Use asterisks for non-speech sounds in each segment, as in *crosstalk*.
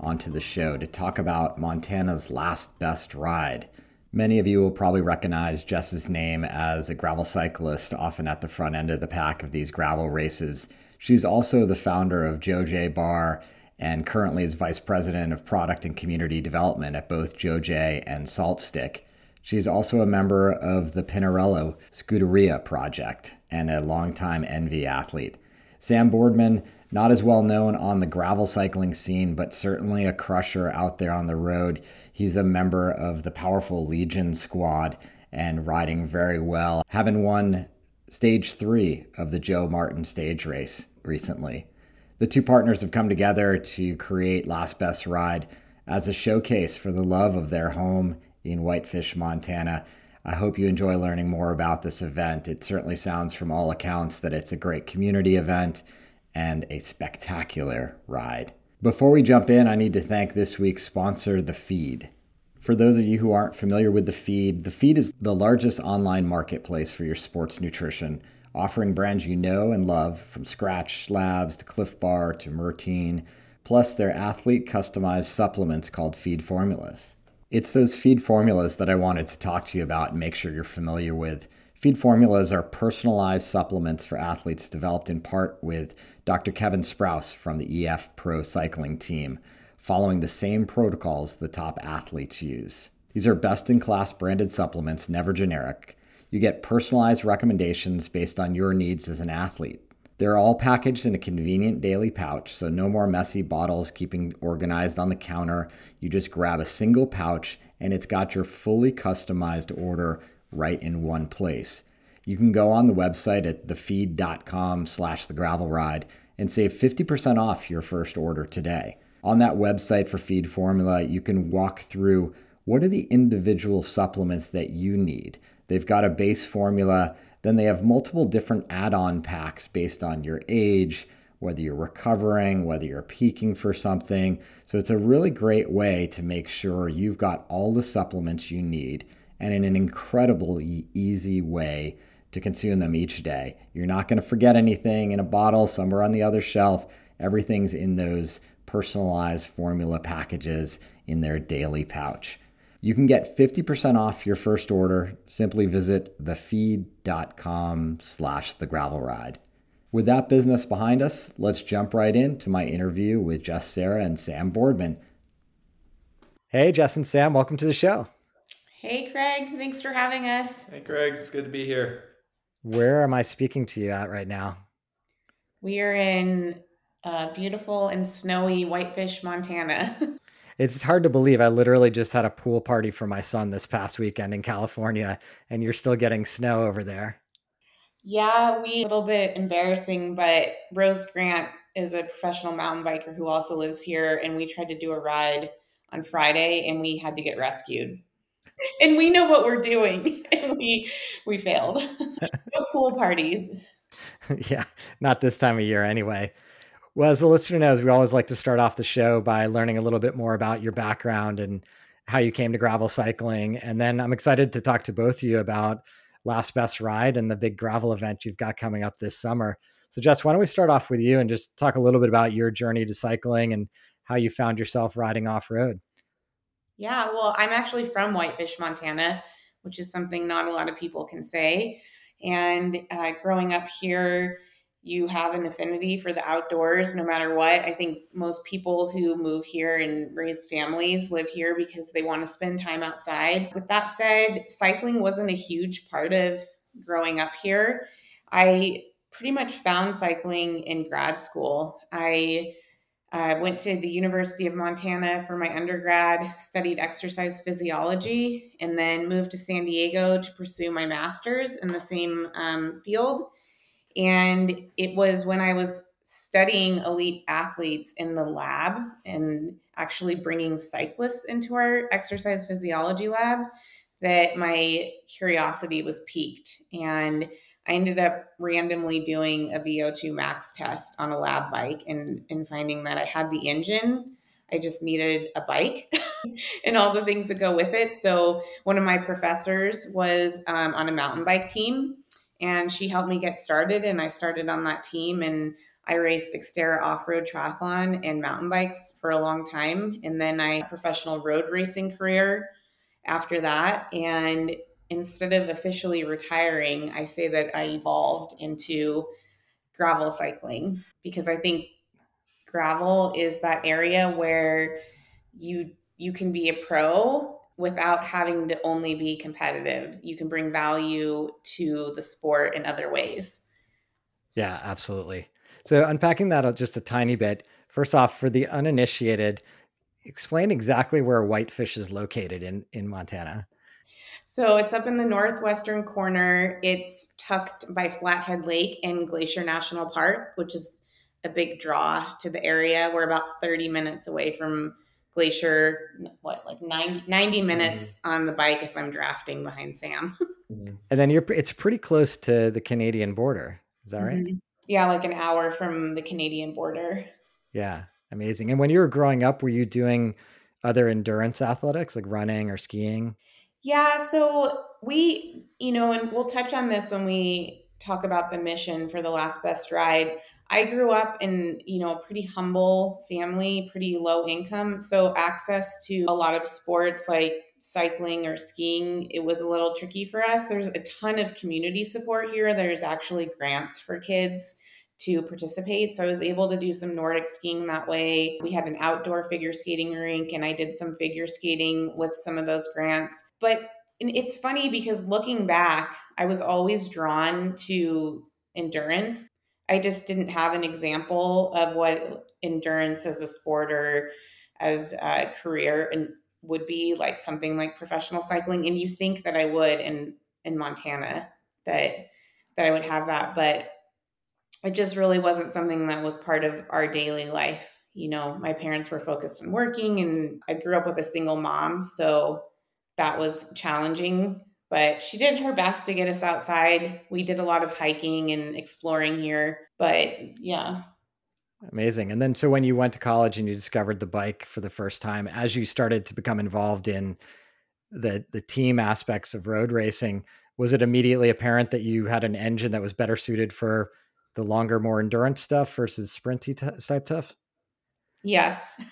onto the show to talk about Montana's last best ride. Many of you will probably recognize Jess's name as a gravel cyclist, often at the front end of the pack of these gravel races. She's also the founder of JoJé Bar and currently is vice president of product and community development at both JoJé and SaltStick. She's also a member of the Pinarello Scuderia project and a longtime ENVE athlete. Sam Boardman not as well known on the gravel cycling scene, but certainly a crusher out there on the road. He's a member of the powerful Legion squad and riding very well, having won stage three of the Joe Martin stage race recently. The two partners have come together to create Last Best Ride as a showcase for the love of their home in Whitefish, Montana. I hope you enjoy learning more about this event. It certainly sounds, from all accounts, that it's a great community event and a spectacular ride. Before we jump in, I need to thank this week's sponsor, The Feed. For those of you who aren't familiar with The Feed, The Feed is the largest online marketplace for your sports nutrition, offering brands you know and love from Skratch Labs to Clif Bar to Maurten, plus their athlete customized supplements called Feed Formulas. It's those feed formulas that I wanted to talk to you about and make sure you're familiar with. Feed formulas are personalized supplements for athletes developed in part with Dr. Kevin Sprouse from the EF Pro Cycling team, following the same protocols the top athletes use. These are best in class branded supplements, never generic. You get personalized recommendations based on your needs as an athlete. They're all packaged in a convenient daily pouch, so no more messy bottles keeping organized on the counter. You just grab a single pouch and it's got your fully customized order right in one place. You can go on the website at thefeed.com slash the gravel ride and save 50% off your first order today. On that website for Feed Formula, you can walk through what are the individual supplements that you need. They've got a base formula, then they have multiple different add on packs based on your age, whether you're recovering, whether you're peaking for something. So it's a really great way to make sure you've got all the supplements you need and in an incredibly easy way to consume them each day. You're not going to forget anything in a bottle somewhere on the other shelf. Everything's in those personalized formula packages in their daily pouch. You can get 50% off your first order. Simply visit thefeed.com slash the gravel ride. With that business behind us, let's jump right into my interview with Jess Cerra and Sam Boardman. Hey, Jess and Sam, welcome to the show. Hey, Craig. Thanks for having us. Hey, Craig. It's good to be here. Where am I speaking to you at right now? We are in uh, beautiful and snowy Whitefish, Montana. *laughs* it's hard to believe. I literally just had a pool party for my son this past weekend in California, and you're still getting snow over there. Yeah, we a little bit embarrassing, but Rose Grant is a professional mountain biker who also lives here, and we tried to do a ride on Friday, and we had to get rescued and we know what we're doing. *laughs* And we we failed. *laughs* No pool parties. *laughs* Yeah not this time of year anyway. Well as the listener knows we always like to start off the show by learning a little bit more about your background and how you came to gravel cycling. And then i'm excited to talk to both of you about last best ride and the big gravel event you've got coming up this summer. So jess why don't we start off with you and just talk a little bit about your journey to cycling and how you found yourself riding off road yeah, well, I'm actually from Whitefish, Montana, which is something not a lot of people can say. And uh, growing up here, you have an affinity for the outdoors no matter what. I think most people who move here and raise families live here because they want to spend time outside. With that said, cycling wasn't a huge part of growing up here. I pretty much found cycling in grad school. I I went to the University of Montana for my undergrad, studied exercise physiology, and then moved to San Diego to pursue my master's in the same um, field. And it was when I was studying elite athletes in the lab and actually bringing cyclists into our exercise physiology lab that my curiosity was piqued. And I ended up randomly doing a VO2 max test on a lab bike and, and finding that I had the engine. I just needed a bike *laughs* and all the things that go with it. So, one of my professors was um, on a mountain bike team and she helped me get started. And I started on that team and I raced Xterra off road triathlon and mountain bikes for a long time. And then I professional road racing career after that. And instead of officially retiring, I say that I evolved into gravel cycling because I think gravel is that area where you you can be a pro without having to only be competitive. You can bring value to the sport in other ways. Yeah, absolutely. So unpacking that just a tiny bit. First off, for the uninitiated, explain exactly where Whitefish is located in in Montana. So it's up in the northwestern corner. It's tucked by Flathead Lake and Glacier National Park, which is a big draw to the area. We're about 30 minutes away from Glacier, what, like 90, 90 mm-hmm. minutes mm-hmm. on the bike if I'm drafting behind Sam. *laughs* Mm-hmm. and then you're, it's pretty close to the Canadian border. Is that right? Mm-hmm. Yeah, like an hour from the Canadian border. Yeah, amazing. And when you were growing up, were you doing other endurance athletics like running or skiing? Yeah, so we, you know, and we'll touch on this when we talk about the mission for the last best ride. I grew up in, you know, a pretty humble family, pretty low income, so access to a lot of sports like cycling or skiing, it was a little tricky for us. There's a ton of community support here. There's actually grants for kids to participate. So I was able to do some Nordic skiing that way. We had an outdoor figure skating rink and I did some figure skating with some of those grants. But it's funny because looking back, I was always drawn to endurance. I just didn't have an example of what endurance as a sport or as a career and would be like something like professional cycling and you think that I would in in Montana that that I would have that but it just really wasn't something that was part of our daily life. You know, my parents were focused on working and I grew up with a single mom, so that was challenging, but she did her best to get us outside. We did a lot of hiking and exploring here, but yeah. Amazing. And then so when you went to college and you discovered the bike for the first time as you started to become involved in the the team aspects of road racing, was it immediately apparent that you had an engine that was better suited for the longer, more endurance stuff versus sprinty t- type stuff? Yes. *laughs*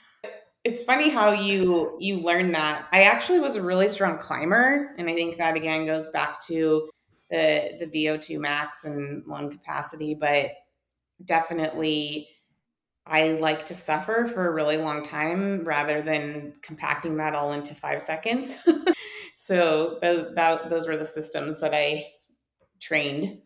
It's funny how you you learn that. I actually was a really strong climber, and I think that again goes back to the the VO2 max and lung capacity, but definitely I like to suffer for a really long time rather than compacting that all into five seconds. *laughs* so those, that, those were the systems that I trained.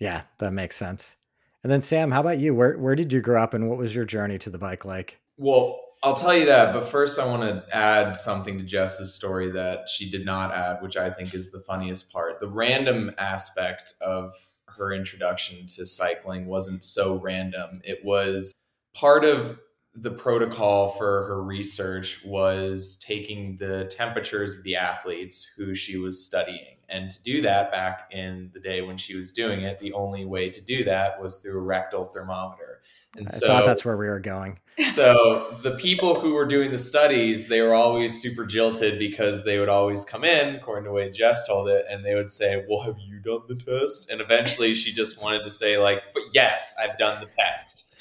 Yeah, that makes sense. And then Sam, how about you? Where where did you grow up and what was your journey to the bike like? Well, I'll tell you that, but first I want to add something to Jess's story that she did not add, which I think is the funniest part. The random aspect of her introduction to cycling wasn't so random. It was part of the protocol for her research was taking the temperatures of the athletes who she was studying and to do that back in the day when she was doing it, the only way to do that was through a rectal thermometer. And I so thought that's where we were going. *laughs* so the people who were doing the studies, they were always super jilted because they would always come in, according to the way Jess told it, and they would say, Well, have you done the test? And eventually she just wanted to say, like, but yes, I've done the test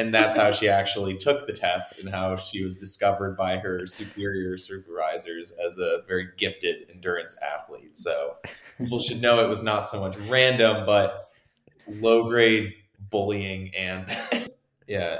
and that's how she actually took the test and how she was discovered by her superior supervisors as a very gifted endurance athlete. So people should know it was not so much random but low grade bullying and *laughs* yeah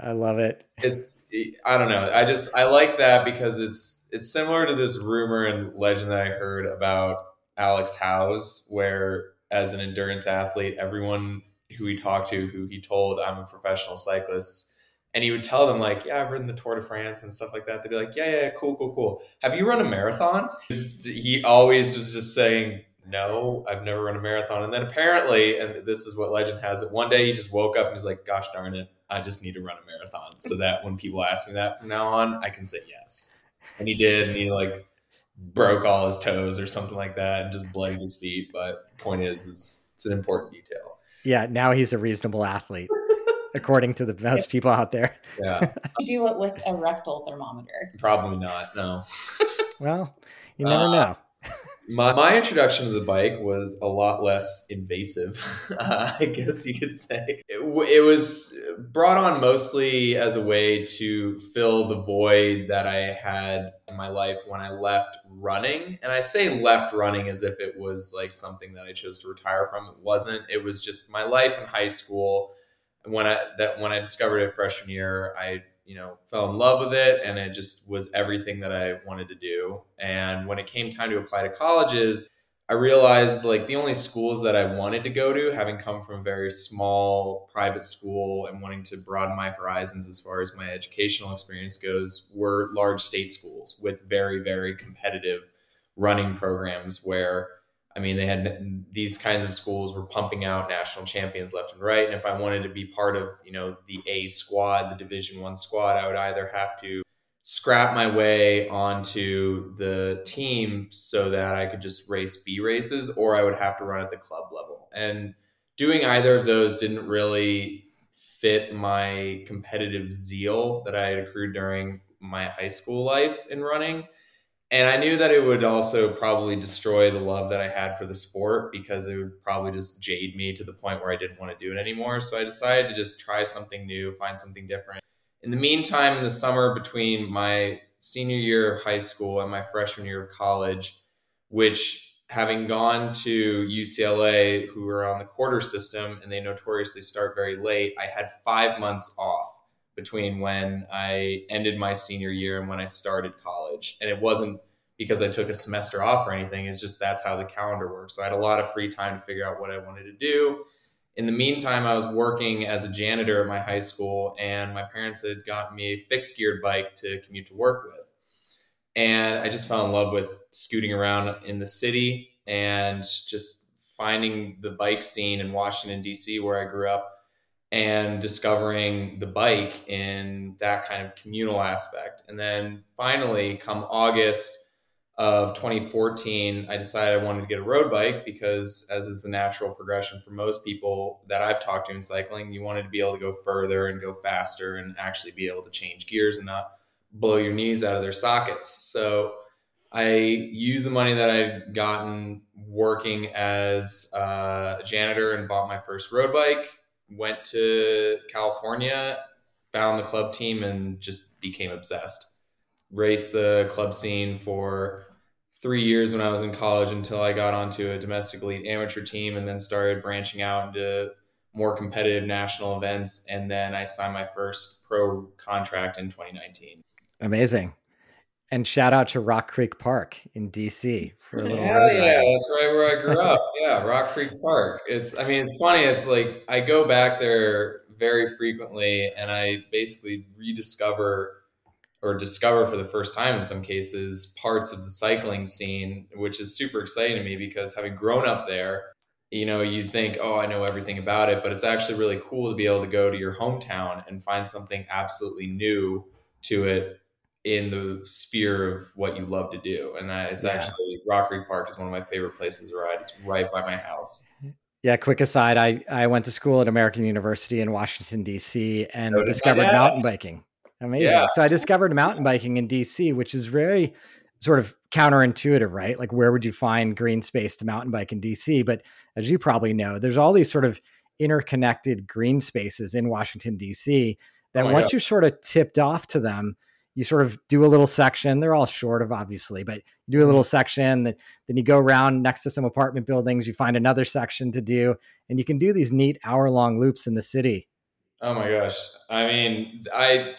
i love it. it's i don't know. I just i like that because it's it's similar to this rumor and legend that i heard about alex howes where as an endurance athlete everyone who he talked to who he told I'm a professional cyclist. And he would tell them like, yeah, I've ridden the Tour de France and stuff like that. They'd be like, yeah, yeah, cool, cool, cool. Have you run a marathon? He always was just saying, no, I've never run a marathon. And then apparently, and this is what legend has it, one day he just woke up and was like, gosh darn it, I just need to run a marathon so that when people ask me that from now on, I can say yes. And he did, and he like broke all his toes or something like that and just bloodied his feet. But point is, is it's an important detail. Yeah, now he's a reasonable athlete, according to the *laughs* most people out there. Yeah. *laughs* Do it with a rectal thermometer. Probably not. No. well, you never uh, know. My, my introduction to the bike was a lot less invasive, uh, *laughs* I guess you could say. It, it, was brought on mostly as a way to fill the void that I had in my life when I left running. And I say left running as if it was like something that I chose to retire from. It wasn't. It was just my life in high school. When I that when I discovered it freshman year, I you know, fell in love with it and it just was everything that I wanted to do. And when it came time to apply to colleges, I realized like the only schools that I wanted to go to, having come from a very small private school and wanting to broaden my horizons as far as my educational experience goes, were large state schools with very, very competitive running programs where I mean, they had these kinds of schools were pumping out national champions left and right. And if I wanted to be part of, you know, the A squad, the Division One squad, I would either have to scrap my way onto the team so that I could just race B races, or I would have to run at the club level. And doing either of those didn't really fit my competitive zeal that I had accrued during my high school life in running and I knew that it would also probably destroy the love that I had for the sport because it would probably just jade me to the point where I didn't want to do it anymore. So I decided to just try something new, find something different. In the meantime, in the summer between my senior year of high school and my freshman year of college, which having gone to UCLA, who are on the quarter system and they notoriously start very late, I had five months off between when I ended my senior year and when I started college. And it wasn't because I took a semester off or anything, it's just that's how the calendar works. So I had a lot of free time to figure out what I wanted to do. In the meantime, I was working as a janitor at my high school, and my parents had gotten me a fixed geared bike to commute to work with. And I just fell in love with scooting around in the city and just finding the bike scene in Washington, D.C., where I grew up and discovering the bike in that kind of communal aspect. And then finally, come August of 2014, I decided I wanted to get a road bike because, as is the natural progression for most people that I've talked to in cycling, you wanted to be able to go further and go faster and actually be able to change gears and not blow your knees out of their sockets. So I used the money that I'd gotten working as uh, a janitor and bought my first road bike went to California, found the club team, and just became obsessed. Raced the club scene for three years when I was in college until I got onto a domestic elite amateur team and then started branching out into more competitive national events. And then I signed my first pro contract in 2019. Amazing. And shout out to Rock Creek Park in DC for a little. Hell yeah, that's right where I grew *laughs* up. yeah, Rock Creek Park. It's. I mean, it's funny. It's like I go back there very frequently, and I basically rediscover or discover for the first time in some cases parts of the cycling scene, which is super exciting to me because having grown up there, you know, you think, oh, I know everything about it, but it's actually really cool to be able to go to your hometown and find something absolutely new to it in the sphere of what you love to do. And it's yeah. actually Rock Creek Park is one of my favorite places to ride. It's right by my house. Yeah, quick aside, I, I went to school at American University in Washington, D.C. and oh, so discovered mountain biking. Amazing. Yeah. So I discovered mountain biking in DC, which is very sort of counterintuitive, right? Like, where would you find green space to mountain bike in DC? But as you probably know, there's all these sort of interconnected green spaces in Washington, DC that oh once God. you're sort of tipped off to them, you sort of do a little section. They're all short of obviously, but you do a little mm-hmm. section. That then you go around next to some apartment buildings. You find another section to do, and you can do these neat hour long loops in the city. Oh my gosh! I mean, I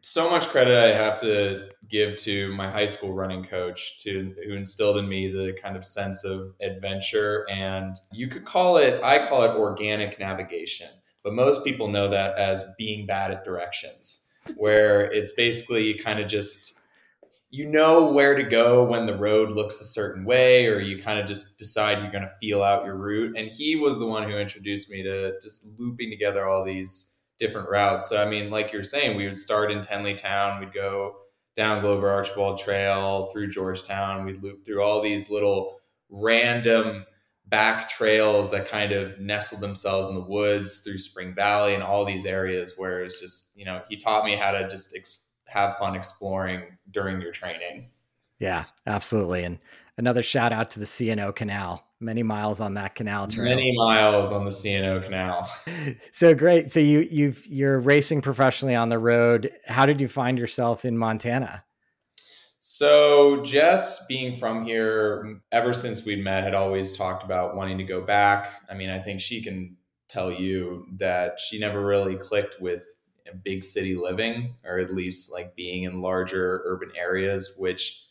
so much credit I have to give to my high school running coach to who instilled in me the kind of sense of adventure and you could call it I call it organic navigation but most people know that as being bad at directions where it's basically kind of just you know where to go when the road looks a certain way or you kind of just decide you're going to feel out your route and he was the one who introduced me to just looping together all these different routes. So I mean, like you're saying, we would start in Tenleytown, we'd go down Glover Archibald Trail through Georgetown, we'd loop through all these little random back trails that kind of nestled themselves in the woods through Spring Valley and all these areas where it's just, you know, he taught me how to just ex- have fun exploring during your training. Yeah, absolutely. And another shout out to the C&O Canal. Many miles on that canal trail. Many miles on the C&O Canal. *laughs* so great. So you you've you're racing professionally on the road. How did you find yourself in Montana? So Jess, being from here, ever since we'd met, had always talked about wanting to go back. I mean, I think she can tell you that she never really clicked with big city living, or at least like being in larger urban areas, which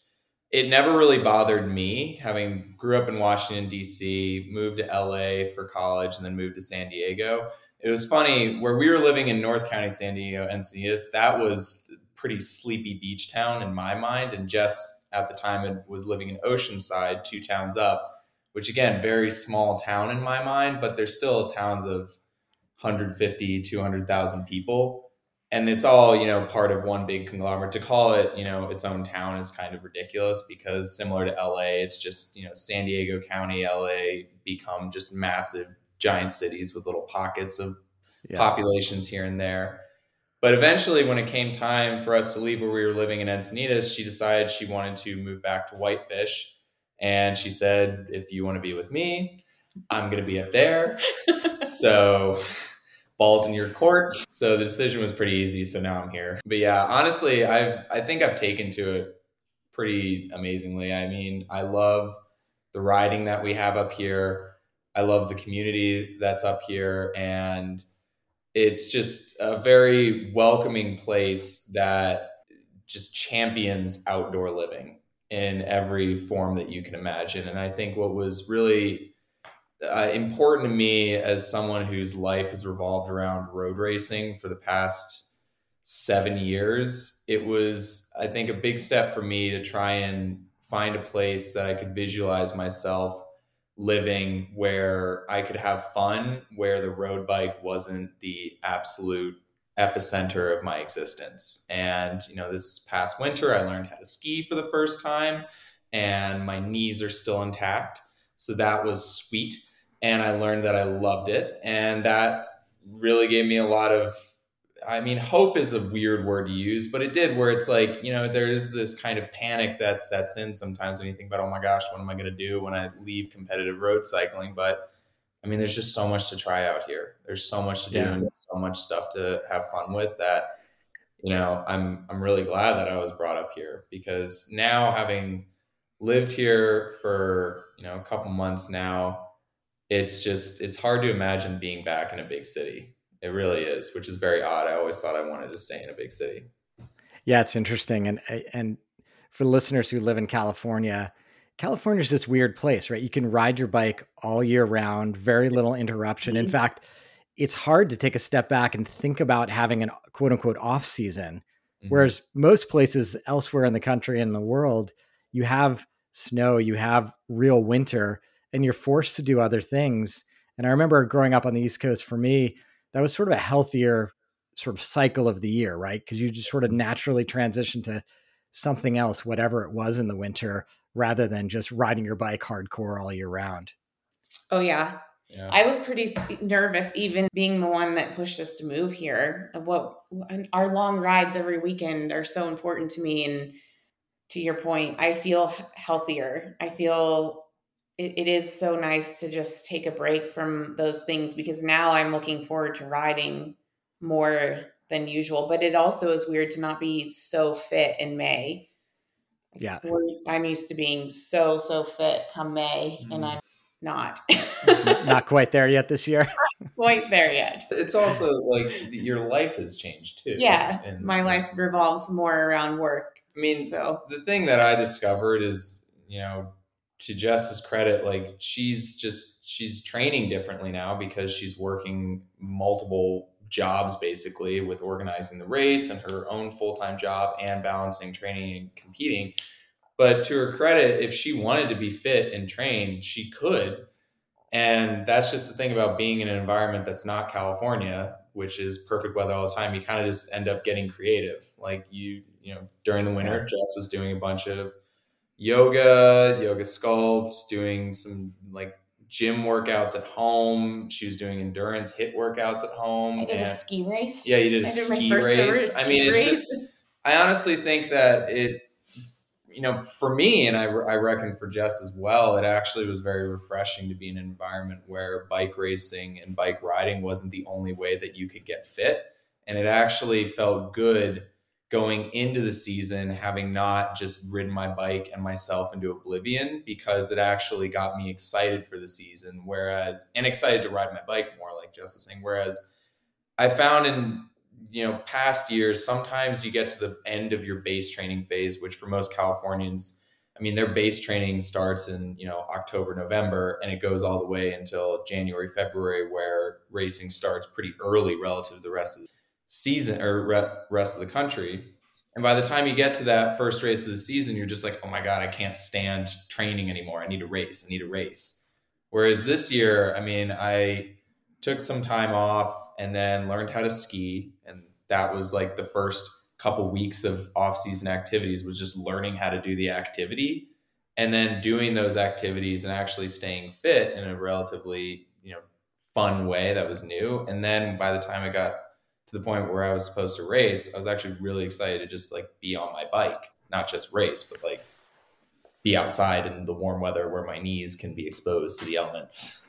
it never really bothered me having grew up in Washington D.C., moved to L.A. for college, and then moved to San Diego. It was funny where we were living in North County, San Diego, Encinitas. That was pretty sleepy beach town in my mind, and Jess at the time was living in Oceanside, two towns up, which again, very small town in my mind, but there's still towns of 150, 200,000 people. And it's all you know part of one big conglomerate. To call it you know its own town is kind of ridiculous because similar to la it's just you know san diego county la become just massive giant cities with little pockets of yeah. populations here and there but eventually when it came time for us to leave where we were living in encinitas she decided she wanted to move back to whitefish and she said if you want to be with me i'm going to be up there *laughs* so balls in your court. So the decision was pretty easy. So now I'm here. But yeah, honestly, I've I think I've taken to it pretty amazingly. I mean, I love the riding that we have up here. I love the community that's up here and it's just a very welcoming place that just champions outdoor living in every form that you can imagine. And I think what was really uh, important to me as someone whose life has revolved around road racing for the past seven years. It was, I think, a big step for me to try and find a place that I could visualize myself living where I could have fun, where the road bike wasn't the absolute epicenter of my existence. And, you know, this past winter, I learned how to ski for the first time, and my knees are still intact. So that was sweet and I learned that I loved it. And that really gave me a lot of, I mean, hope is a weird word to use, but it did where it's like, you know, there's this kind of panic that sets in sometimes when you think about, oh my gosh, what am I going to do when I leave competitive road cycling? But I mean, there's just so much to try out here. There's so much to do yeah. and so much stuff to have fun with that, you know, I'm, I'm really glad that I was brought up here because now having lived here for, you know, a couple months now, it's just it's hard to imagine being back in a big city. It really is, which is very odd. I always thought I wanted to stay in a big city. Yeah, it's interesting, and and for listeners who live in California, California is this weird place, right? You can ride your bike all year round, very little interruption. In mm-hmm. fact, it's hard to take a step back and think about having an quote unquote off season. Mm-hmm. Whereas most places elsewhere in the country and the world, you have snow, you have real winter and you're forced to do other things. And I remember growing up on the East Coast, for me, that was sort of a healthier sort of cycle of the year, right? Because you just sort of naturally transition to something else, whatever it was in the winter, rather than just riding your bike hardcore all year round. Oh, yeah. Yeah. I was pretty nervous, even being the one that pushed us to move here. Of what our long rides every weekend are so important to me. And to your point, I feel healthier. I feel it, it is so nice to just take a break from those things because now I'm looking forward to riding more than usual. But it also is weird to not be so fit in May. Yeah. I'm used to being so, so fit come May, mm. and I'm not. *laughs* not quite there yet this year. quite there yet. It's also like your life has changed too. Yeah. And, my life revolves more around work. I mean, so the thing that I discovered is, you know, to Jess's credit, like she's just she's training differently now because she's working multiple jobs basically with organizing the race and her own full-time job and balancing training and competing. But to her credit, if she wanted to be fit and trained, she could. And that's just the thing about being in an environment that's not California. which is perfect weather all the time, you kind of just end up getting creative. Like you, you know, during the winter. Jess was doing a bunch of yoga, yoga sculpts, doing some like gym workouts at home. She was doing endurance hit workouts at home. I did and, a ski race. Yeah, you did a ski race. I mean, it's just. I honestly think that it, you know, for me, and I, I reckon for Jess as well, it actually was very refreshing to be in an environment where bike racing and bike riding wasn't the only way that you could get fit, and it actually felt good going into the season having not just ridden my bike and myself into oblivion because it actually got me excited for the season whereas and excited to ride my bike more like Jess was saying whereas I found in you know past years sometimes you get to the end of your base training phase which for most Californians I mean their base training starts in you know October November and it goes all the way until January February where racing starts pretty early relative to the rest of the season or re- rest of the country. And by the time you get to that first race of the season, you're just like, oh my God, I can't stand training anymore. I need to race. I need to race. Whereas this year, I mean, I took some time off and then learned how to ski. And that was like the first couple weeks of off-season activities was just learning how to do the activity and then doing those activities and actually staying fit in a relatively, you know, fun way that was new. And then by the time I got to the point where I was supposed to race, I was actually really excited to just like be on my bike, not just race, but like be outside in the warm weather where my knees can be exposed to the elements.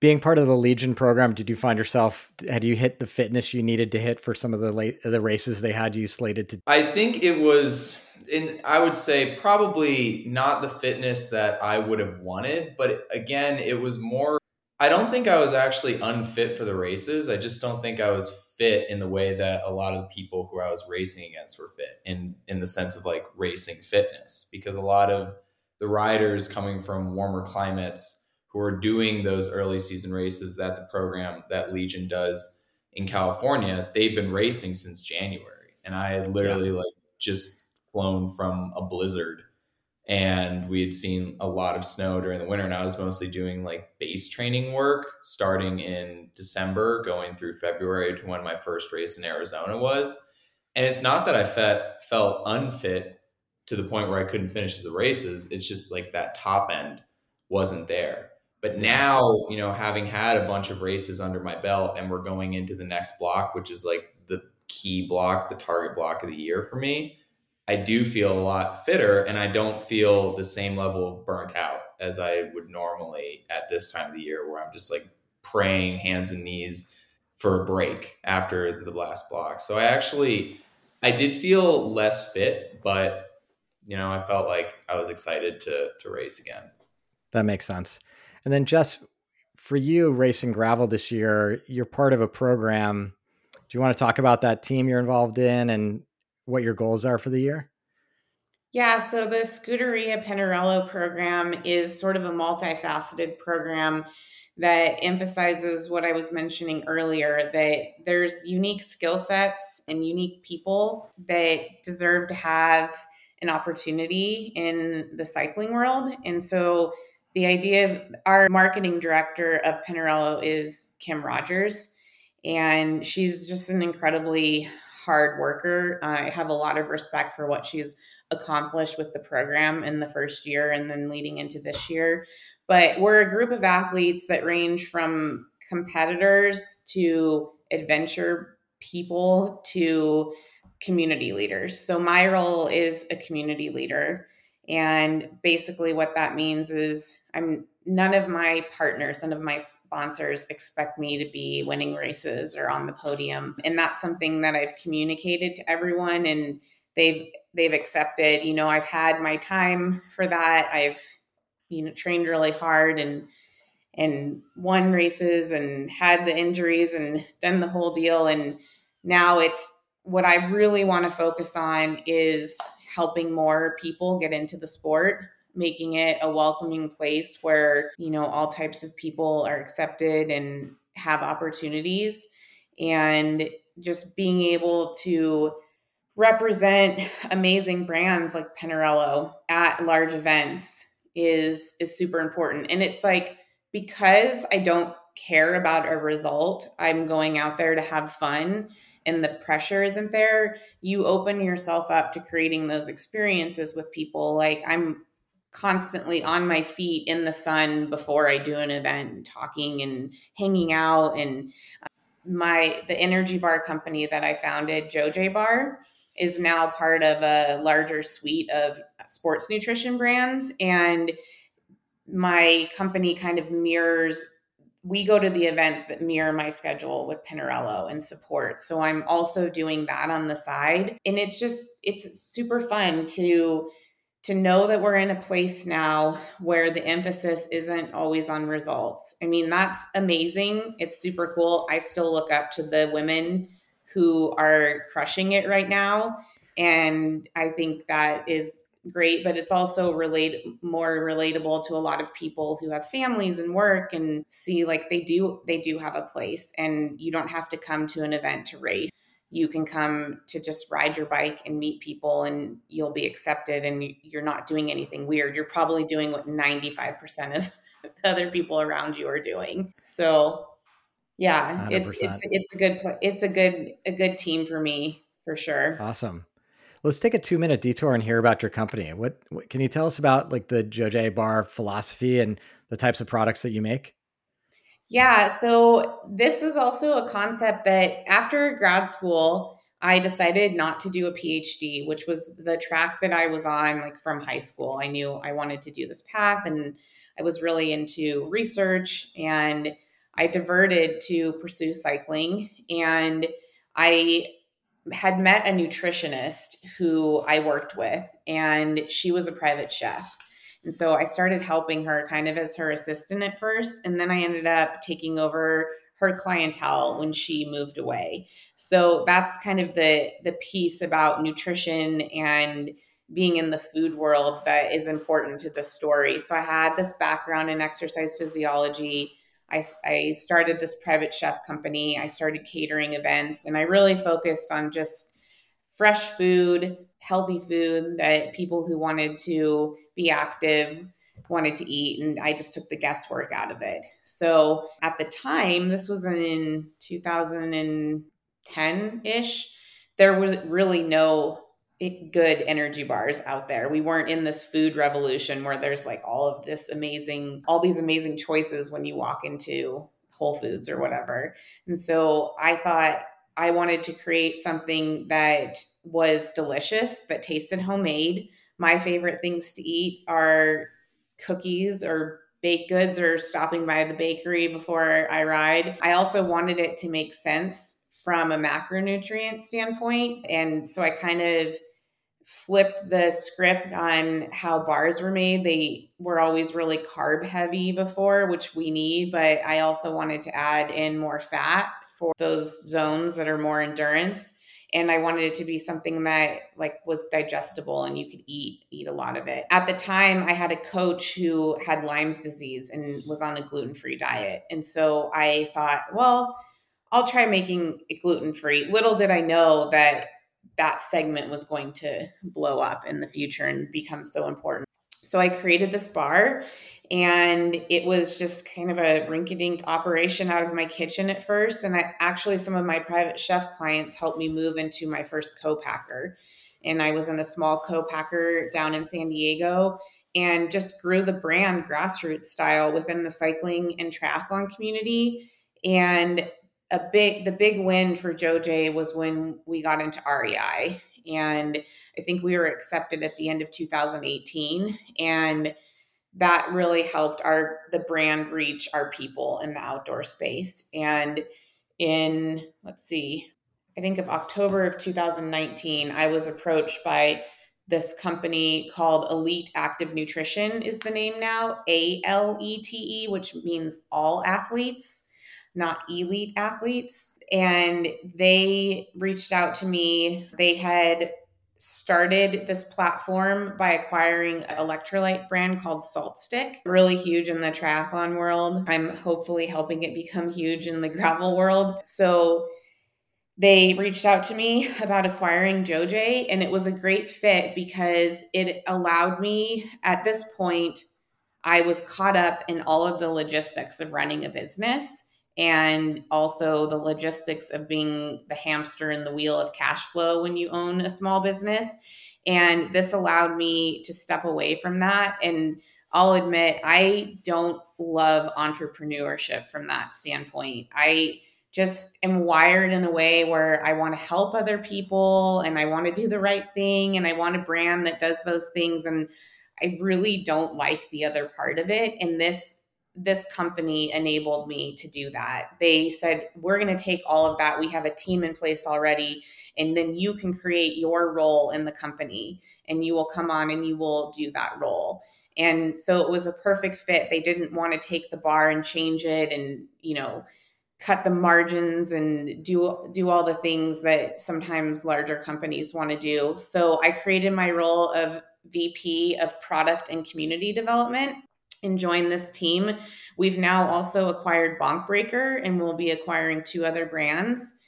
Being part of the Legion program, did you find yourself had you hit the fitness you needed to hit for some of the late the races they had you slated to? I think it was in I would say probably not the fitness that I would have wanted, but again, it was more I don't think I was actually unfit for the races. I just don't think I was fit in the way that a lot of the people who I was racing against were fit in in the sense of like racing fitness because a lot of the riders coming from warmer climates who are doing those early season races that the program that Legion does in California, they've been racing since January. And I had literally yeah. like just flown from a blizzard and we had seen a lot of snow during the winter and i was mostly doing like base training work starting in december going through february to when my first race in arizona was. And it's not that i felt felt unfit to the point where i couldn't finish the races it's just like that top end wasn't there. But now you know having had a bunch of races under my belt and we're going into the next block which is like the key block the target block of the year for me I do feel a lot fitter and I don't feel the same level of burnt out as I would normally at this time of the year where I'm just like praying hands and knees for a break after the last block. So I actually I did feel less fit, but you know, I felt like I was excited to to race again. That makes sense. And then just for you racing gravel this year, you're part of a program. Do you want to talk about that team you're involved in and what your goals are for the year? Yeah, so the Scuderia Pinarello program is sort of a multifaceted program that emphasizes what I was mentioning earlier that there's unique skill sets and unique people that deserve to have an opportunity in the cycling world. And so the idea of our marketing director of Pinarello is Kim Rogers. And she's just an incredibly hard worker. I have a lot of respect for what she's accomplished with the program in the first year and then leading into this year. But we're a group of athletes that range from competitors to adventure people to community leaders. So my role is a community leader. And basically, what that means is I'm none of my partners, none of my sponsors expect me to be winning races or on the podium. And that's something that I've communicated to everyone and they've they've accepted. You know, I've had my time for that. I've you know trained really hard and and won races and had the injuries and done the whole deal and now it's what I really want to focus on is helping more people get into the sport making it a welcoming place where, you know, all types of people are accepted and have opportunities and just being able to represent amazing brands like Pinarello at large events is is super important. And it's like because I don't care about a result, I'm going out there to have fun and the pressure isn't there, you open yourself up to creating those experiences with people. Like I'm constantly on my feet in the sun before I do an event, talking and hanging out. And uh, my the energy bar company that I founded, JoJé Bar, is now part of a larger suite of sports nutrition brands. And my company kind of mirrors we go to the events that mirror my schedule with Pinarello and support. So I'm also doing that on the side. And it's just it's super fun to to know that we're in a place now where the emphasis isn't always on results. I mean, that's amazing. It's super cool. I still look up to the women who are crushing it right now. And I think that is great, but it's also relate more relatable to a lot of people who have families and work and see like they do they do have a place and you don't have to come to an event to race. You can come to just ride your bike and meet people and you'll be accepted and you're not doing anything weird. You're probably doing what 95% of *laughs* other people around you are doing. So yeah, it's, it's it's a good it's a good a good team for me for sure. Awesome. Let's take a two minute detour and hear about your company. What, what can you tell us about like the JoJé Bar philosophy and the types of products that you make? Yeah, so this is also a concept that after grad school, I decided not to do a PhD, which was the track that I was on like from high school. I knew I wanted to do this path and I was really into research and I diverted to pursue cycling and I had met a nutritionist who I worked with, and she was a private chef. And so I started helping her kind of as her assistant at first. And then I ended up taking over her clientele when she moved away. So that's kind of the the piece about nutrition and being in the food world that is important to the story. So I had this background in exercise physiology I, I started this private chef company. I started catering events, and I really focused on just fresh food, healthy food that people who wanted to be active wanted to eat. And I just took the guesswork out of it. So at the time, this was in 2010 ish, there was really no good energy bars out there. We weren't in this food revolution where there's like all of this amazing, all these amazing choices when you walk into Whole Foods or whatever. And so I thought I wanted to create something that was delicious, that tasted homemade. My favorite things to eat are cookies or baked goods or stopping by the bakery before I ride. I also wanted it to make sense from a macronutrient standpoint. And so I kind of flipped the script on how bars were made. They were always really carb heavy before, which we need, but I also wanted to add in more fat for those zones that are more endurance and I wanted it to be something that like was digestible and you could eat eat a lot of it. At the time, I had a coach who had Lyme's disease and was on a gluten-free diet. And so I thought, well, I'll try making it gluten-free. Little did I know that that segment was going to blow up in the future and become so important. So I created this bar and it was just kind of a rinky-dink operation out of my kitchen at first. And I actually some of my private chef clients helped me move into my first co-packer. And I was in a small co-packer down in San Diego and just grew the brand grassroots style within the cycling and triathlon community. And a big the big win for JoJé was when we got into REI and I think we were accepted at the end of 2018 and that really helped our the brand reach our people in the outdoor space and in let's see I think of October of 2019 I was approached by this company called Alete Active Nutrition is the name now A L E T E which means all athletes not elite athletes. And they reached out to me. They had started this platform by acquiring an electrolyte brand called SaltStick, really huge in the triathlon world. I'm hopefully helping it become huge in the gravel world. So they reached out to me *laughs* about acquiring JoJé, and it was a great fit because it allowed me at this point I was caught up in all of the logistics of running a business and also the logistics of being the hamster in the wheel of cash flow when you own a small business. And this allowed me to step away from that. And I'll admit, I don't love entrepreneurship from that standpoint. I just am wired in a way where I want to help other people and I want to do the right thing and I want a brand that does those things. And I really don't like the other part of it. And this this company enabled me to do that. They said, We're going to take all of that. We have a team in place already. And then you can create your role in the company and you will come on and you will do that role. And so it was a perfect fit. They didn't want to take the bar and change it and, you know, cut the margins and do do all the things that sometimes larger companies want to do. So I created my role of VP of product and community development and joined this team. We've now also acquired Bonk Breaker and we'll be acquiring two other brands.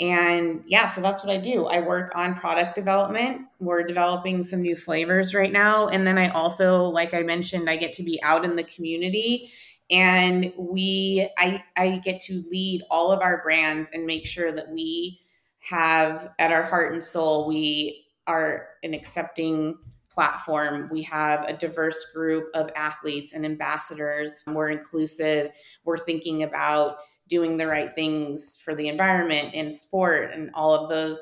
And yeah, so that's what I do. I work on product development. We're developing some new flavors right now. And then I also, like I mentioned, I get to be out in the community and we I, I get to lead all of our brands and make sure that we have at our heart and soul we are an accepting platform. We have a diverse group of athletes and ambassadors. We're inclusive. We're thinking about doing the right things for the environment and sport and all of those,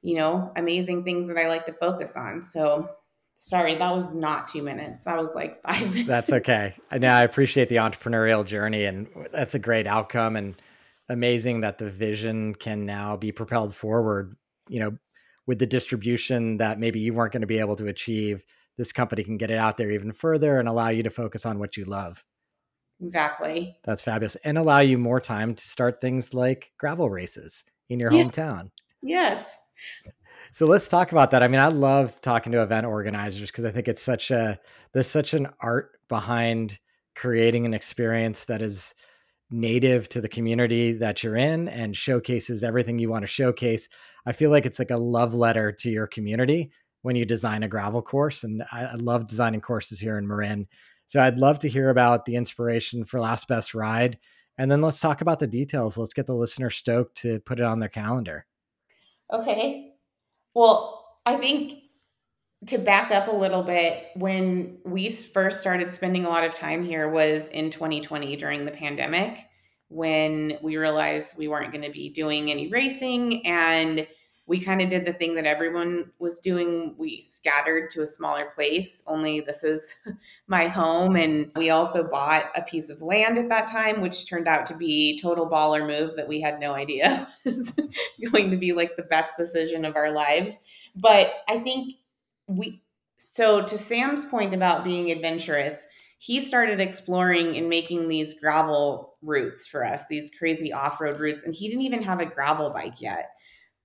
you know, amazing things that I like to focus on. So sorry, that was not two minutes. That was like *laughs* five minutes. That's okay. I know I appreciate the entrepreneurial journey and that's a great outcome and amazing that the vision can now be propelled forward, you know, with the distribution that maybe you weren't going to be able to achieve, this company can get it out there even further and allow you to focus on what you love. Exactly. That's fabulous. And allow you more time to start things like gravel races in your yeah. hometown. Yes. So let's talk about that. I mean, I love talking to event organizers because I think it's such a there's such an art behind creating an experience that is native to the community that you're in and showcases everything you want to showcase. I feel like it's like a love letter to your community when you design a gravel course. And I, I love designing courses here in Marin. So I'd love to hear about the inspiration for Last Best Ride. And then let's talk about the details. Let's get the listener stoked to put it on their calendar. Okay. Well, I think to back up a little bit, when we first started spending a lot of time here was in 2020 during the pandemic when we realized we weren't going to be doing any racing and we kind of did the thing that everyone was doing. We scattered to a smaller place, only this is *laughs* my home. And we also bought a piece of land at that time, which turned out to be total baller move that we had no idea *laughs* was going to be like the best decision of our lives. But I think we, so to Sam's point about being adventurous, he started exploring and making these gravel routes for us, these crazy off road routes. And he didn't even have a gravel bike yet.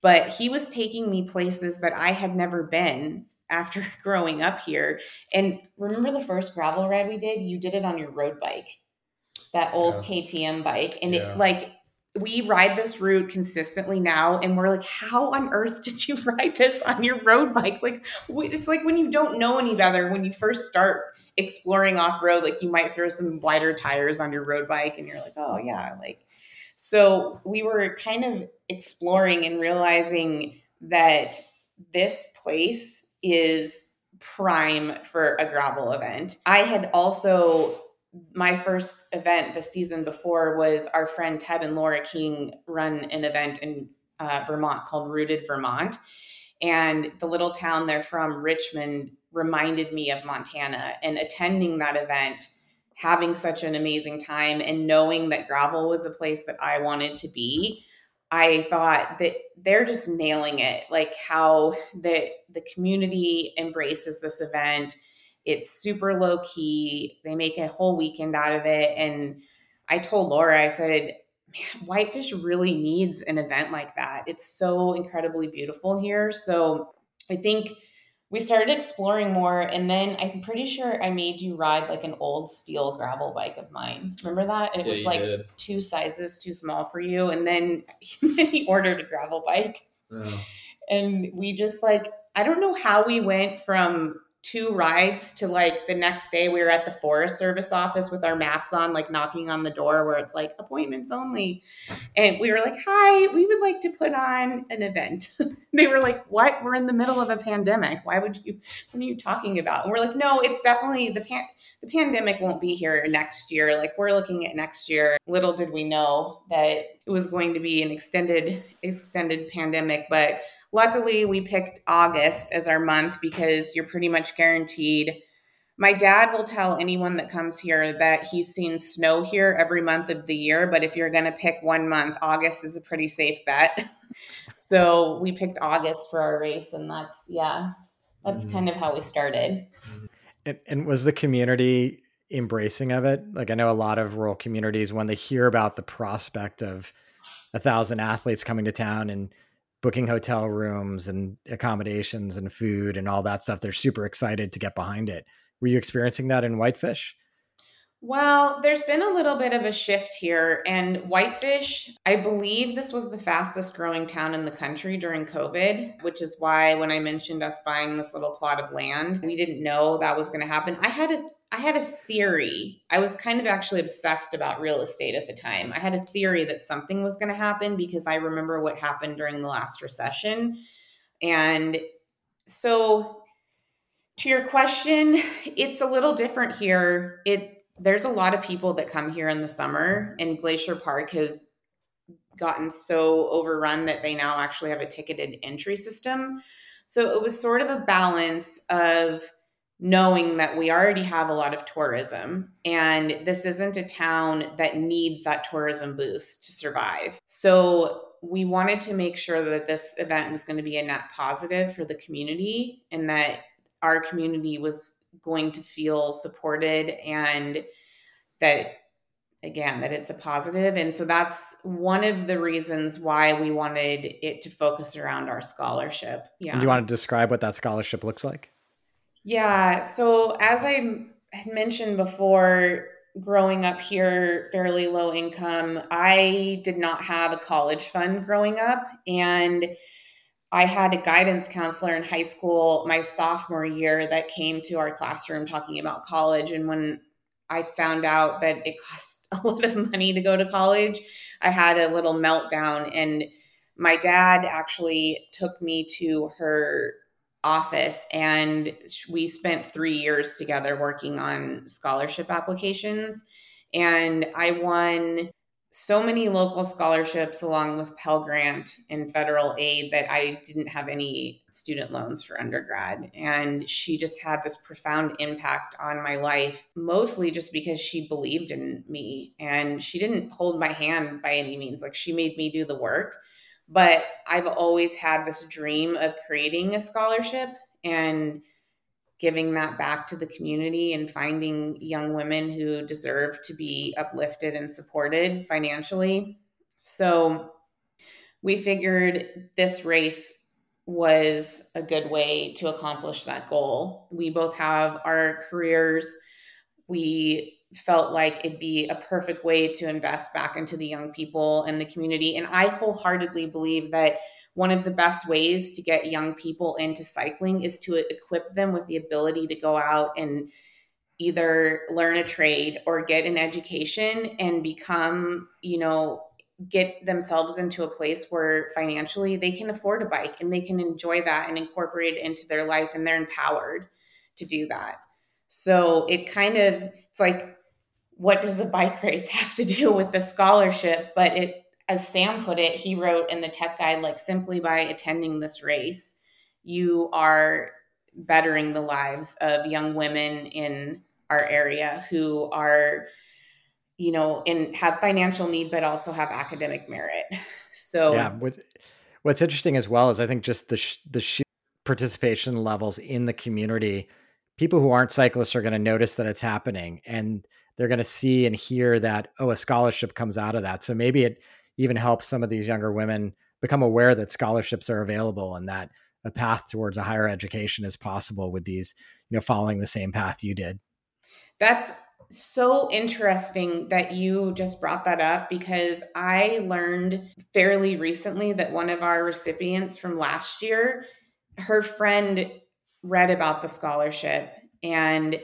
But he was taking me places that I had never been after *laughs* growing up here. And remember the first gravel ride we did? You did it on your road bike, that old yeah. KTM bike. And yeah. it like, we ride this route consistently now and we're like how on earth did you *laughs* ride this on your road bike like it's like when you don't know any better when you first start exploring off road, like you might throw some wider tires on your road bike and you're like, oh yeah, like so we were kind of exploring and realizing that this place is prime for a gravel event. I had also my first event the season before was our friend Ted and Laura King run an event in uh, Vermont called Rooted Vermont. And the little town they're from, Richmond, reminded me of Montana and attending that event, having such an amazing time and knowing that gravel was a place that I wanted to be. I thought that they're just nailing it, like how the the community embraces this event. It's super low key. They make a whole weekend out of it. And I told Laura, I said, Man, Whitefish really needs an event like that. It's so incredibly beautiful here. So I think we started exploring more and then i'm pretty sure i made you ride like an old steel gravel bike of mine remember that it yeah, was like did. two sizes too small for you and then, *laughs* then he ordered a gravel bike oh. and we just like i don't know how we went from two rides to like the next day we were at the forest service office with our masks on like knocking on the door where it's like appointments only. And we were like hi we would like to put on an event. *laughs* They were like what? We're in the middle of a pandemic. Why would you what are you talking about? And we're like no it's definitely the pan the pandemic won't be here next year. Like we're looking at next year. Little did we know that it was going to be an extended extended pandemic but Luckily, we picked August as our month because you're pretty much guaranteed. My dad will tell anyone that comes here that he's seen snow here every month of the year, but if you're going to pick one month, August is a pretty safe bet. *laughs* so we picked August for our race, and that's, yeah, that's mm-hmm. kind of how we started. And, and was the community embracing of it? Like, I know a lot of rural communities, when they hear about the prospect of a thousand athletes coming to town and booking hotel rooms and accommodations and food and all that stuff. They're super excited to get behind it. Were you experiencing that in Whitefish? Well, there's been a little bit of a shift here. And Whitefish, I believe this was the fastest growing town in the country during COVID, which is why when I mentioned us buying this little plot of land, we didn't know that was going to happen. I had a I had a theory. I was kind of actually obsessed about real estate at the time. I had a theory that something was going to happen because I remember what happened during the last recession. And so to your question, it's a little different here. It there's a lot of people that come here in the summer and Glacier Park has gotten so overrun that they now actually have a ticketed entry system. So it was sort of a balance of knowing that we already have a lot of tourism and this isn't a town that needs that tourism boost to survive. So we wanted to make sure that this event was going to be a net positive for the community and that our community was going to feel supported and that again that it's a positive. And so that's one of the reasons why we wanted it to focus around our scholarship. Yeah. And do you want to describe what that scholarship looks like yeah. So, as I had mentioned before, growing up here, fairly low income, I did not have a college fund growing up. And I had a guidance counselor in high school my sophomore year that came to our classroom talking about college. And when I found out that it *laughs* cost a lot of money to go to college, I had a little meltdown. And my dad actually took me to her office and we spent three years together working on scholarship applications. And i won so many local scholarships along with pell grant and federal aid that i didn't have any student loans for undergrad. And she just had this profound impact on my life mostly just because she believed in me. And she didn't hold my hand by any means. Like she made me do the work but I've always had this dream of creating a scholarship and giving that back to the community and finding young women who deserve to be uplifted and supported financially. So we figured this race was a good way to accomplish that goal. We both have our careers. We felt like it'd be a perfect way to invest back into the young people and the community. And I wholeheartedly believe that one of the best ways to get young people into cycling is to equip them with the ability to go out and either learn a trade or get an education and become, you know, get themselves into a place where financially they can afford a bike and they can enjoy that and incorporate it into their life and they're empowered to do that. So it kind of it's like what does a bike *laughs* race have to do with the scholarship? But it, as Sam put it, he wrote in the tech guide, like simply by attending this race, you are bettering the lives of young women in our area who are, you know, in have financial need, but also have academic merit. So yeah, what, what's interesting as well is I think just the sh- the participation levels in the community. People who aren't cyclists are going to notice that it's happening, and they're going to see and hear that oh a scholarship comes out of that. So maybe it even helps some of these younger women become aware that scholarships are available and that a path towards a higher education is possible with these you know following the same path you did. That's so interesting that you just brought that up because I learned fairly recently that one of our recipients from last year, her friend read about the scholarship and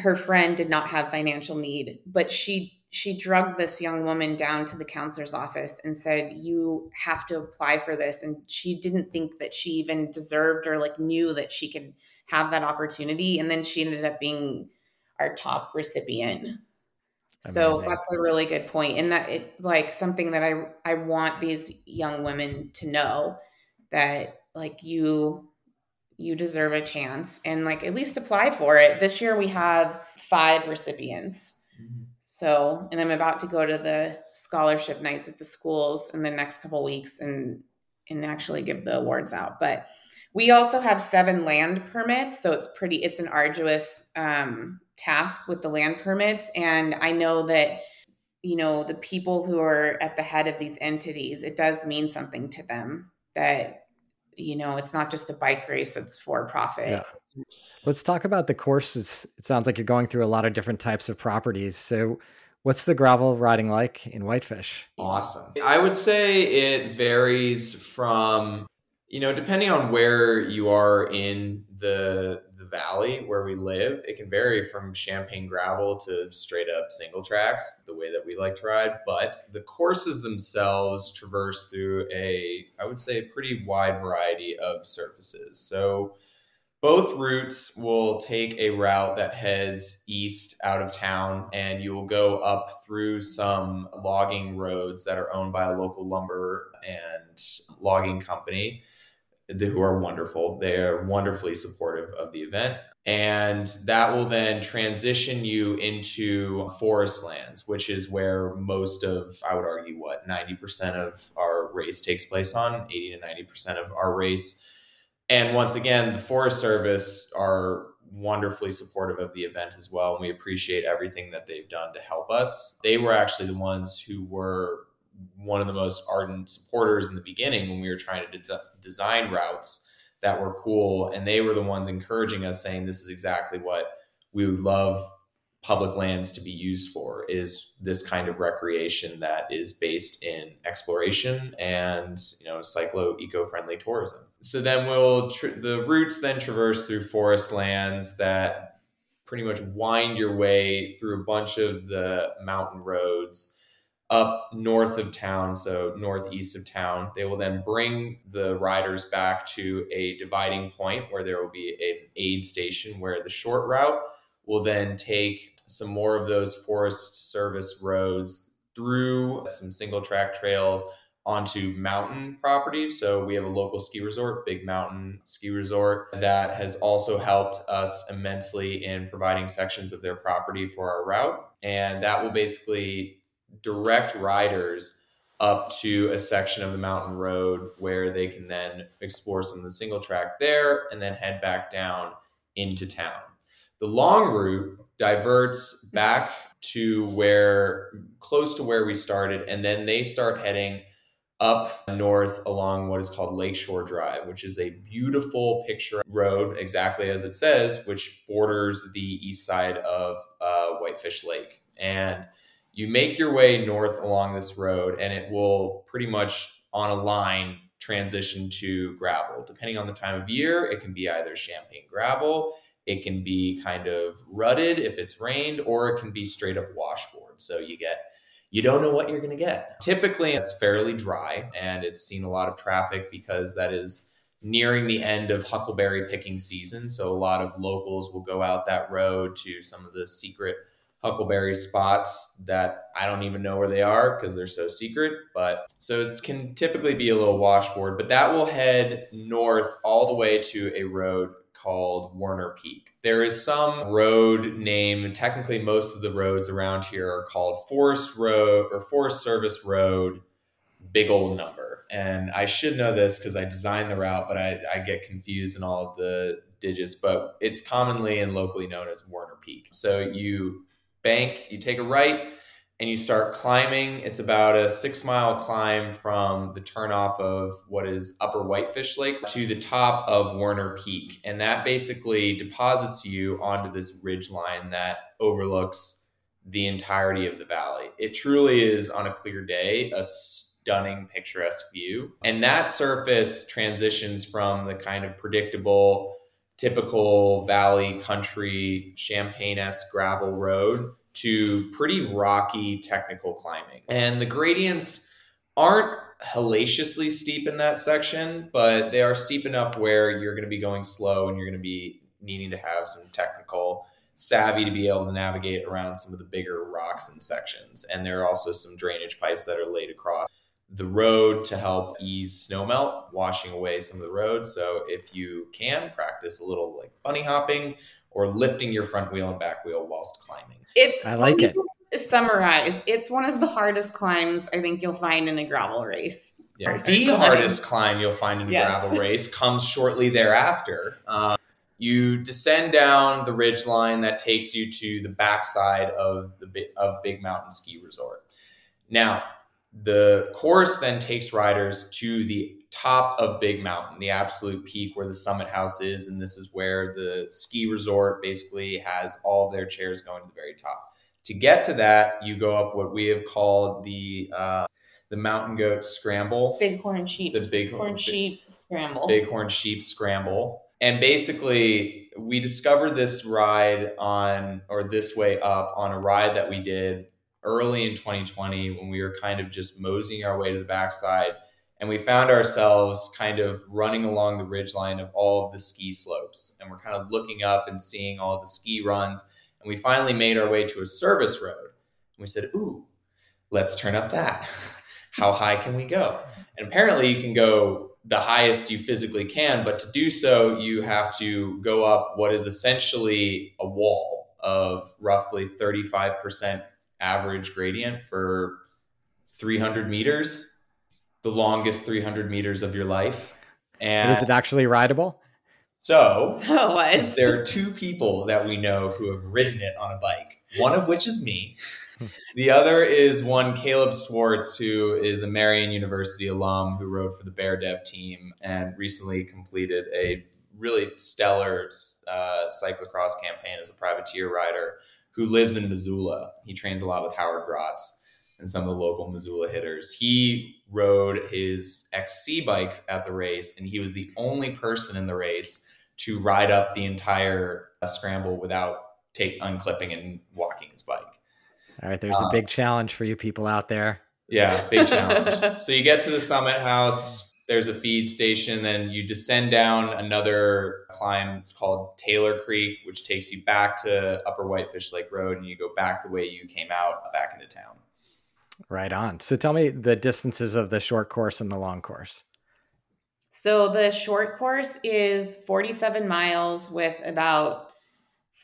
her friend did not have financial need, but she she drugged this young woman down to the counselor's office and said you have to apply for this. And she didn't think that she even deserved or like knew that she could have that opportunity. And then she ended up being our top recipient. Amazing. so that's a really good point. And that it's like something that i i want these young women to know that like you you deserve a chance and like at least apply for it this year we have five recipients mm-hmm. So, and I'm about to go to the scholarship nights at the schools in the next couple weeks and and actually give the awards out. But we also have seven land permits, so it's pretty. It's an arduous um, task with the land permits, and I know that you know the people who are at the head of these entities. It does mean something to them that you know it's not just a bike race that's for profit. Yeah. Let's talk about the courses. It sounds like you're going through a lot of different types of properties. So, what's the gravel riding like in Whitefish? Awesome. I would say it varies from, you know, depending on where you are in the the valley where we live, it can vary from champagne gravel to straight up single track, the way that we like to ride. But the courses themselves traverse through a, I would say, a pretty wide variety of surfaces. So both routes will take a route that heads east out of town, and you will go up through some logging roads that are owned by a local lumber and logging company who are wonderful. They are wonderfully supportive of the event. And that will then transition you into forest lands, which is where most of, I would argue, what, 90% of our race takes place on, 80 to 90% of our race and once again, the Forest Service are wonderfully supportive of the event as well. And we appreciate everything that they've done to help us. They were actually the ones who were one of the most ardent supporters in the beginning when we were trying to de- design routes that were cool. And they were the ones encouraging us, saying, This is exactly what we would love public lands to be used for is this kind of recreation that is based in exploration and you know cyclo eco-friendly tourism so then we'll tr- the routes then traverse through forest lands that pretty much wind your way through a bunch of the mountain roads up north of town so northeast of town they will then bring the riders back to a dividing point where there will be an aid station where the short route will then take some more of those Forest Service roads through some single track trails onto mountain property. So we have a local ski resort, Big Mountain Ski Resort, that has also helped us immensely in providing sections of their property for our route. And that will basically direct riders up to a section of the mountain road where they can then explore some of the single track there and then head back down into town. The long route diverts back to where close to where we started, and then they start heading up north along what is called Lakeshore Drive, which is a beautiful picture road, exactly as it says, which borders the east side of uh, Whitefish Lake. And you make your way north along this road, and it will pretty much on a line transition to gravel. Depending on the time of year, it can be either champagne gravel, it can be kind of rutted if it's rained, or it can be straight up washboard. So you get you don't know what you're going to get. Typically, it's fairly dry and it's seen a lot of traffic because that is nearing the end of huckleberry picking season. So, a lot of locals will go out that road to some of the secret huckleberry spots that I don't even know where they are because they're so secret. But so it can typically be a little washboard, but that will head north all the way to a road called Werner Peak. There is some road name, technically, most of the roads around here are called Forest Road or Forest Service Road, big old number. And I should know this because I designed the route, but I, I get confused in all of the digits. But it's commonly and locally known as Werner Peak. So you bank, you take a right and you start climbing. It's about a six mile climb from the turnoff of what is Upper Whitefish Lake to the top of Werner Peak. And that basically deposits you onto this ridge line that overlooks the entirety of the valley. It truly is, on a clear day, a stunning, picturesque view. And that surface transitions from the kind of predictable typical valley country champagne esque gravel road to pretty rocky technical climbing. And the gradients aren't hellaciously steep in that section, but they are steep enough where you're going to be going slow and you're going to be needing to have some technical savvy to be able to navigate around some of the bigger rocks and sections. And there are also some drainage pipes that are laid across the road to help ease snowmelt, washing away some of the road. So if you can practice a little like bunny hopping or lifting your front wheel and back wheel whilst climbing. It's I like it. Summarize. It's one of the hardest climbs I think you'll find in a gravel race. Yeah, the hardest climb you'll find in a Yes. gravel race comes shortly thereafter. Um, you descend down the ridge line that takes you to the backside of the of Big Mountain Ski Resort. Now, the course then takes riders to the top of Big Mountain, the absolute peak where the summit house is, and this is where the ski resort basically has all of their chairs going to the very top. To get to that, you go up what we have called the uh, the Mountain Goat Scramble, Bighorn sheep. the big Bighorn sheep scramble. Bighorn Sheep Scramble. And basically, we discovered this ride on, or this way up, on a ride that we did early in 2020 when we were kind of just moseying our way to the backside. And we found ourselves kind of running along the ridgeline of all of the ski slopes. And we're kind of looking up and seeing all the ski runs. And we finally made our way to a service road. And we said, Ooh, let's turn up that. *laughs* How high can we go? And apparently, you can go the highest you physically can, but to do so, you have to go up what is essentially a wall of roughly 35% average gradient for 300 meters, the longest 300 meters of your life. But And is it actually rideable? so So it was. there are two people that we know who have ridden it on a bike, one of which is me. *laughs* The other is one Caleb Swartz, who is a Marian University alum who rode for the Bear Dev team and recently completed a really stellar uh, cyclocross campaign as a privateer rider who lives in Missoula. He trains a lot with Howard Grotts and some of the local Missoula hitters. He rode his XC bike at the race, and he was the only person in the race to ride up the entire uh, scramble without take unclipping and walking his bike. All right, there's a Uh, big challenge for you people out there. Yeah, big *laughs* challenge. so you get to the summit house. There's a feed station, then you descend down another climb. It's called Taylor Creek, which takes you back to Upper Whitefish Lake Road, and you go back the way you came out, back into town. Right on. So tell me the distances of the short course and the long course. So the short course is 47 miles with about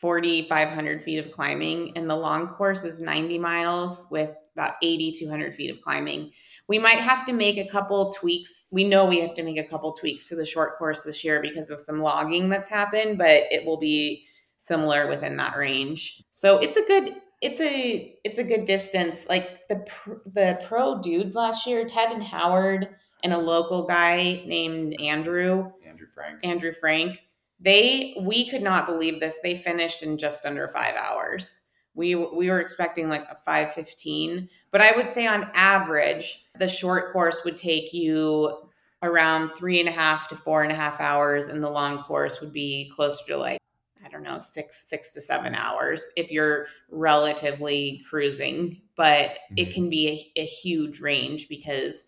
4,500 feet of climbing, and the long course is 90 miles with about 8,200 feet of climbing. We might have to make a couple tweaks. We know we have to make a couple tweaks to the short course this year because of some logging that's happened, but it will be similar within that range. So it's a good it's a it's a good distance. Like the the pro dudes last year, Ted and Howard and a local guy named Andrew, Andrew Frank. Andrew Frank. They we could not believe this. They finished in just under five hours. We we were expecting like a five fifteen, but I would say on average, the short course would take you around three and a half to four and a half hours, and the long course would be closer to like I don't know six six to seven hours if you're relatively cruising. But it Mhm. can be a, a huge range because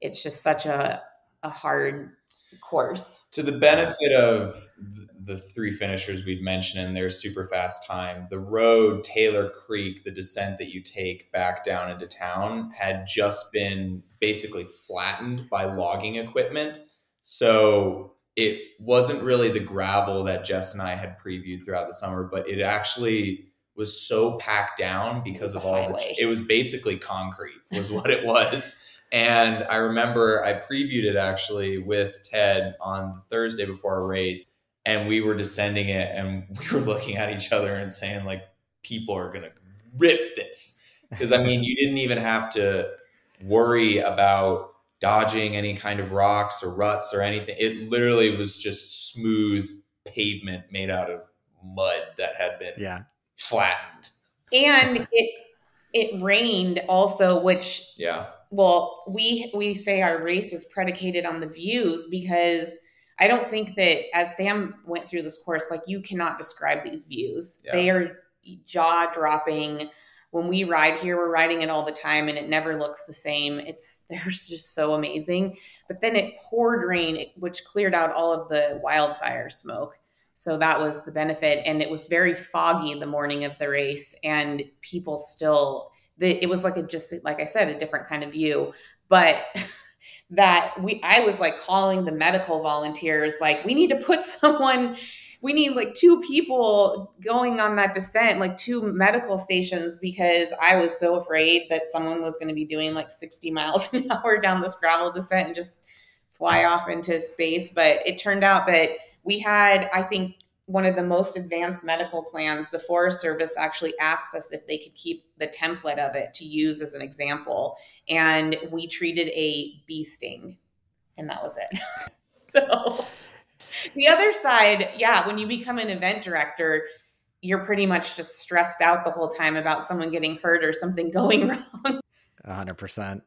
it's just such a a hard course. to the benefit of the three finishers we've mentioned in their super fast time, the road Taylor Creek, the descent that you take back down into town, had just been basically flattened by logging equipment. So it wasn't really the gravel that Jess and I had previewed throughout the summer, but it actually was so packed down because of a all the. It was basically concrete, was what it was. And I remember I previewed it actually with Ted on Thursday before our race, and we were descending it, and *laughs* we were looking at each other and saying, like, people are gonna rip this. Because I mean, you didn't even have to worry about dodging any kind of rocks or ruts or anything. It literally was just smooth pavement made out of mud that had been Yeah. flattened. and it it rained also which Yeah. well we we say our race is predicated on the views because I don't think that as Sam went through this course, like you cannot describe these views. Yeah. They are jaw dropping. When we ride here, we're riding it all the time and it never looks the same. It's *laughs* there's just so amazing. But then it poured rain, which cleared out all of the wildfire smoke. So that was the benefit. And it was very foggy the morning of the race, and people still, the, it was like a just, like I said, a different kind of view. But *laughs* that we, I was like calling the medical volunteers, like, we need to put *laughs* someone, we need like two people going on that descent, like two medical stations, because I was so afraid that someone was going to be doing like 60 miles *laughs* an hour down this gravel descent and just fly off into space. But it turned out that we had, I think, one of the most advanced medical plans. The Forest Service actually asked us if they could keep the template of it to use as an example. And we treated a bee sting, and that was it. *laughs* so the other side, yeah, when you become an event director, you're pretty much just stressed out the whole time about someone getting hurt or something *laughs* going wrong. 100%.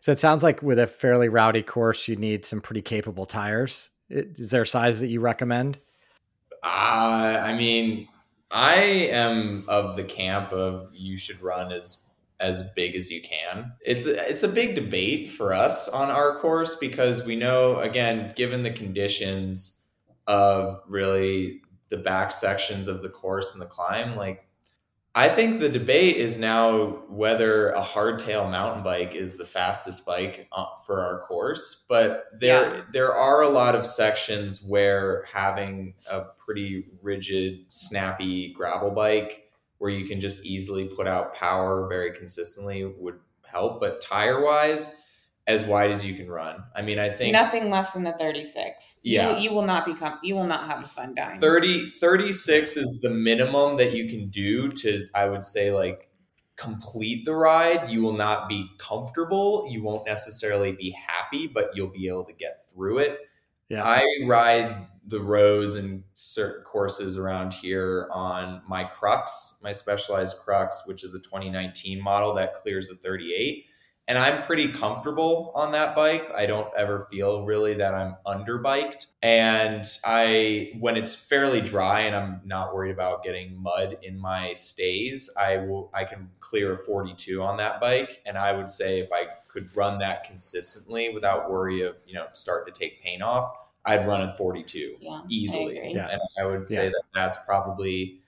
So it sounds like with a fairly rowdy course, you need some pretty capable tires. Is there a size that you recommend? Uh, I mean, I am of the camp of you should run as as big as you can. It's a, it's a big debate for us on our course because we know again, given the conditions of really the back sections of the course and the climb, like I think the debate is now whether a hardtail mountain bike is the fastest bike uh, for our course, but there Yeah. there are a lot of sections where having a pretty rigid, snappy gravel bike where you can just easily put out power very consistently would help. But tire wise, as wide as you can run. I mean, I think Nothing less than the 36. Yeah. You, you will not become, you will not have a fun time. 30 36 is the minimum that you can do to i would say like complete the ride you will not be comfortable you won't necessarily be happy but you'll be able to get through it Yeah. i ride the roads and certain courses around here on my crux my specialized crux which is a 2019 model that clears a 38 and i'm pretty comfortable on that bike i don't ever feel really that i'm underbiked and i when it's fairly dry and i'm not worried about getting mud in my stays i will i can clear a 42 on that bike and i would say if i could run that consistently without worry of you know start to take paint off i'd run a 42 yeah, easily agree. Yeah. and i would say Yeah. that that's probably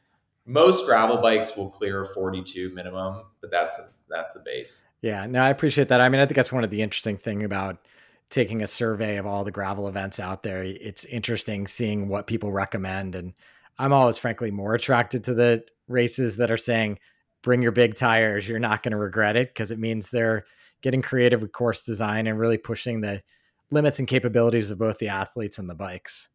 most gravel bikes will clear a 42 minimum but that's that's the base Yeah, no, I appreciate that. I mean, I think that's one of the interesting thing about taking a survey of all the gravel events out there. It's interesting seeing what people recommend, and I'm always, frankly, more attracted to the races that are saying, "Bring your big tires. You're not going to regret it," because it means they're getting creative with course design and really pushing the limits and capabilities of both the athletes and the bikes.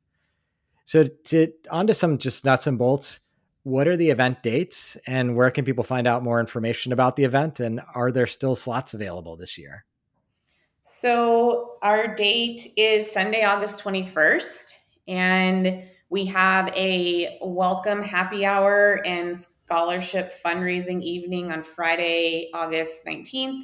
So, to onto some just nuts and bolts what are the event dates and where can people find out more information about the event and are there still slots available this year So our date is Sunday, August 21st, and we have a welcome happy hour and scholarship fundraising evening on Friday, August 19th.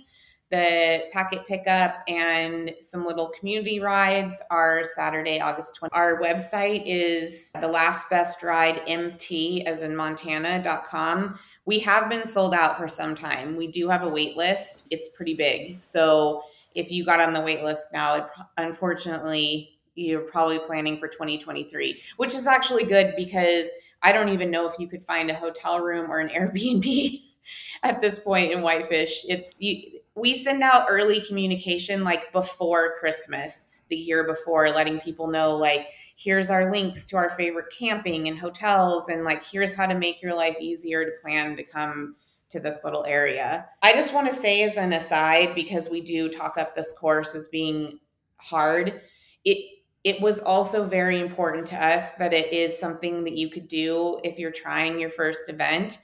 The packet pickup and some little community rides are Saturday, August 20th. Our website is the last best ride MT as in Montana.com. We have been sold out for some time. We do have a wait list. It's pretty big. So if you got on the wait list now, it, unfortunately, you're probably planning for 2023, which is actually good because I don't even know if you could find a hotel room or an *laughs* Airbnb at this point in Whitefish. It's we send out early communication like before Christmas, the year before, letting people know like here's our links to our favorite camping and hotels, and like here's how to make your life easier to plan to come to this little area. I just want to say, as an aside, because we do talk up this course as being hard, it it was also very important to us that it is something that you could do if you're trying your first event.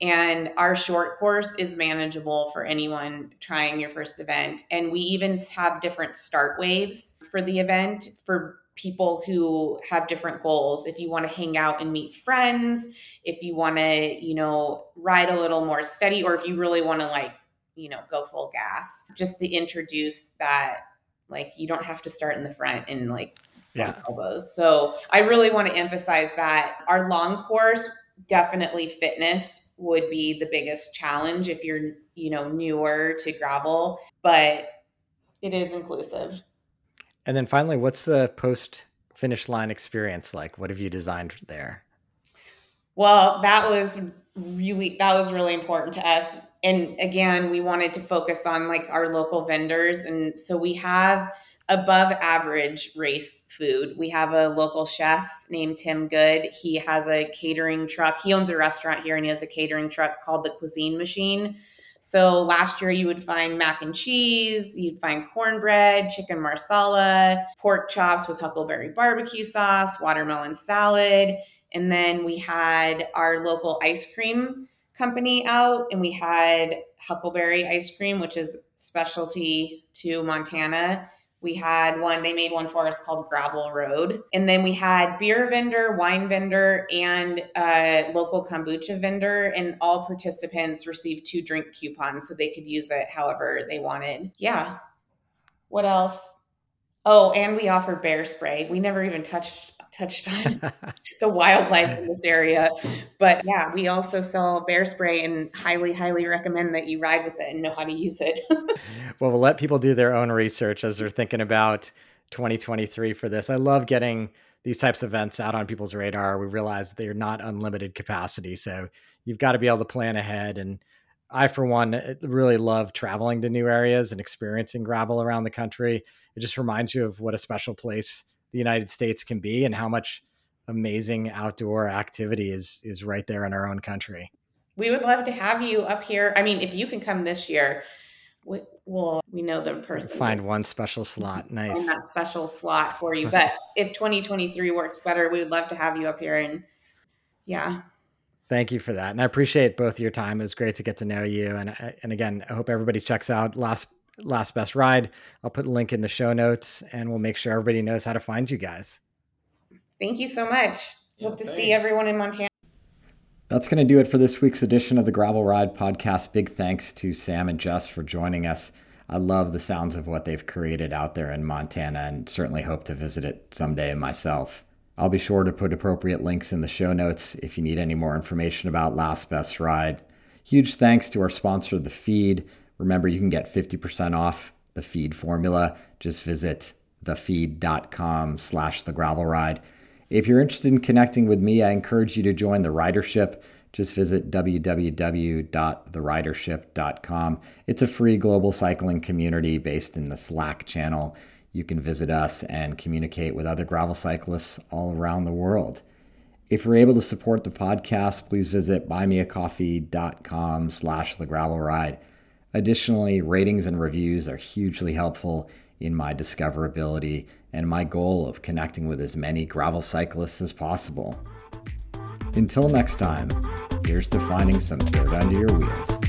And our short course is manageable for anyone trying your first event. And we even have different start waves for the event for people who have different goals. If you want to hang out and meet friends, if you want to, you know, ride a little more steady, or if you really want to like, you know, go full gas, just to introduce that, like, you don't have to start in the front and like yeah. elbows. So I really want to emphasize that our long course, definitely fitness would be the biggest challenge if you're, you know, newer to gravel, but it is inclusive. And then finally, what's the post finish line experience like? What have you designed there? Well, that was really that was really important to us. And again, we wanted to focus on like our local vendors and so we have above average race food. We have a local chef named Tim Good. He has a catering truck. He owns a restaurant here and he has a catering truck called the Cuisine Machine. So last year you would find mac and cheese, you'd find cornbread, chicken marsala, pork chops with huckleberry barbecue sauce, watermelon salad. And then we had our local ice cream company out, and we had Huckleberry ice cream, which is specialty to Montana. We had one, they made one for us called Gravel Road. And then we had beer vendor, wine vendor, and a local kombucha vendor. And all participants received two drink coupons so they could use it however they wanted. Yeah. What else? Oh, and we offer bear spray. We never even touched touched on *laughs* the wildlife in this area. But yeah, we also sell bear spray and highly, highly recommend that you ride with it and know how to use it. *laughs* well, we'll let people do their own research as they're thinking about 2023 for this. I love getting these types of events out on people's radar. We realize they're not unlimited capacity. So you've got to be able to plan ahead. And I, for one, eh, really love traveling to new areas and experiencing gravel around the country. It just reminds you of what a special place the United States can be and how much amazing outdoor activity is is right there in our own country. We would love to have you up here. I mean, if you can come this year, we, will we know the person. Find one special slot. Nice. that special slot for you. *laughs* But if 2023 works better, we would love to have you up here and yeah. Thank you for that. And I appreciate both your time. It was great to get to know you. And and again, I hope everybody checks out last Last Best Ride. I'll put a link in the show notes and we'll make sure everybody knows how to find you guys. Thank you so much. Yeah, Hope to thanks. see everyone in Montana. That's going to do it for this week's edition of the Gravel Ride podcast. Big thanks to Sam and Jess for joining us. I love the sounds of what they've created out there in Montana and certainly hope to visit it someday myself. I'll be sure to put appropriate links in the show notes if you need any more information about Last Best Ride. Huge thanks to our sponsor, The Feed. Remember, you can get 50% off the feed formula. Just visit thefeed.com slash the gravel ride. If you're interested in connecting with me, I encourage you to join the ridership. Just visit www.theridership.com. It's a free global cycling community based in the Slack channel. You can visit us and communicate with other gravel cyclists all around the world. If you're able to support the podcast, please visit buymeacoffee.com slash the gravel ride. Additionally, ratings and reviews are hugely helpful in my discoverability and my goal of connecting with as many gravel cyclists as possible. Until next time, here's to finding some dirt under your wheels.